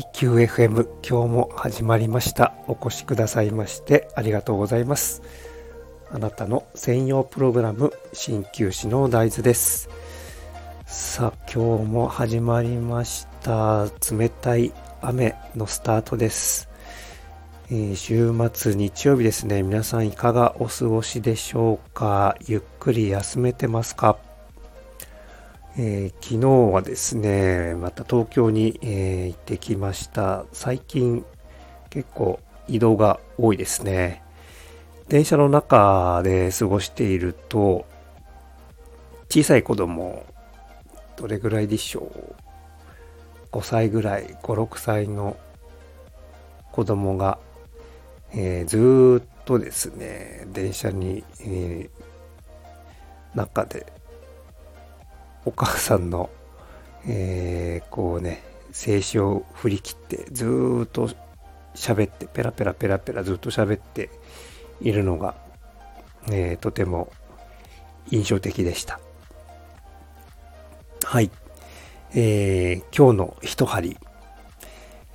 QFM 今日も始まりました。お越しくださいましてありがとうございます。あなたの専用プログラム鍼灸師の大豆です。さあ今日も始まりました。冷たい雨のスタートです、えー、週末日曜日ですね。皆さんいかがお過ごしでしょうか？ゆっくり休めてますか？えー、昨日はですね、また東京に、えー、行ってきました。最近結構移動が多いですね。電車の中で過ごしていると、小さい子供、どれぐらいでしょう？5歳ぐらい、5、6歳の子供が、えー、ずっとですね、電車に、えー、中でお母さんの、えー、こうね、静止を振り切ってずっと喋って、ペラペラペラペラずっと喋っているのが、えー、とても印象的でした。はい。えー、今日の一針。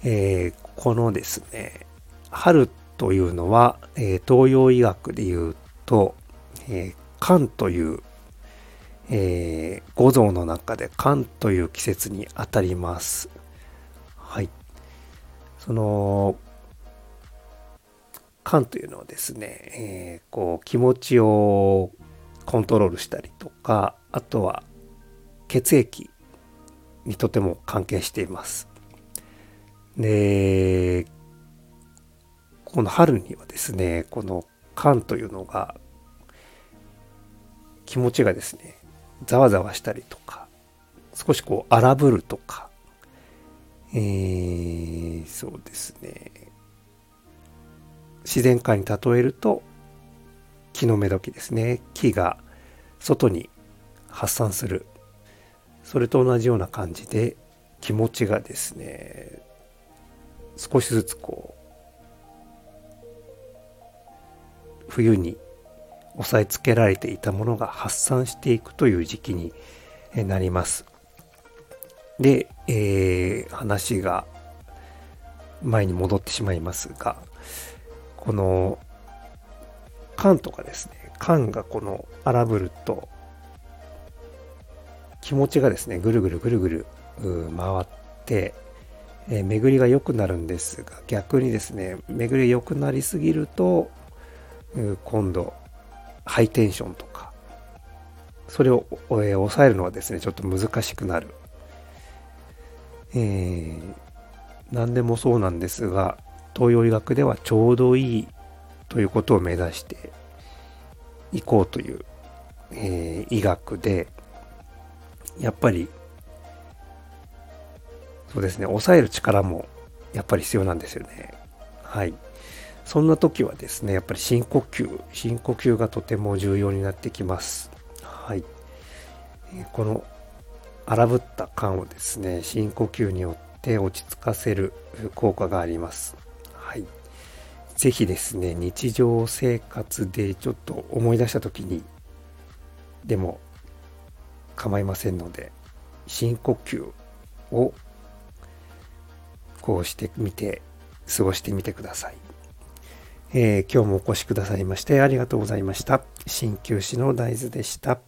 えー、このですね、春というのは、えー、東洋医学で言うと、えー、寒というえー、五臓の中で寒という季節にあたります。はい。その、寒というのはですね、えー、こう気持ちをコントロールしたりとか、あとは血液にとても関係しています。で、この春にはですね、この寒というのが気持ちがですね、ざわざわしたりとか、少しこう荒ぶるとか、えー、そうですね。自然界に例えると、木の芽時ですね。木が外に発散する。それと同じような感じで、気持ちがですね、少しずつこう、冬に押さえつけられていたものが発散していくという時期になります。で、えー、話が前に戻ってしまいますが、この缶とかですね、缶がこの荒ぶると気持ちがですね、ぐるぐるぐるぐる回って、えー、巡りが良くなるんですが、逆にですね、巡り良くなりすぎると、今度ハイテンションとか、それを、えー、抑えるのはですね、ちょっと難しくなる。えー、何でもそうなんですが、東洋医学ではちょうどいいということを目指していこうという、えー、医学で、やっぱり、そうですね、抑える力もやっぱり必要なんですよね。はい。そんな時はですね、やっぱり深呼吸、深呼吸がとても重要になってきます。はい。この荒ぶった感をですね、深呼吸によって落ち着かせる効果があります。はい。ぜひですね、日常生活でちょっと思い出した時に、でも構いませんので、深呼吸をこうしてみて、過ごしてみてください。えー、今日もお越しくださいましてありがとうございました。鍼灸師の大豆でした。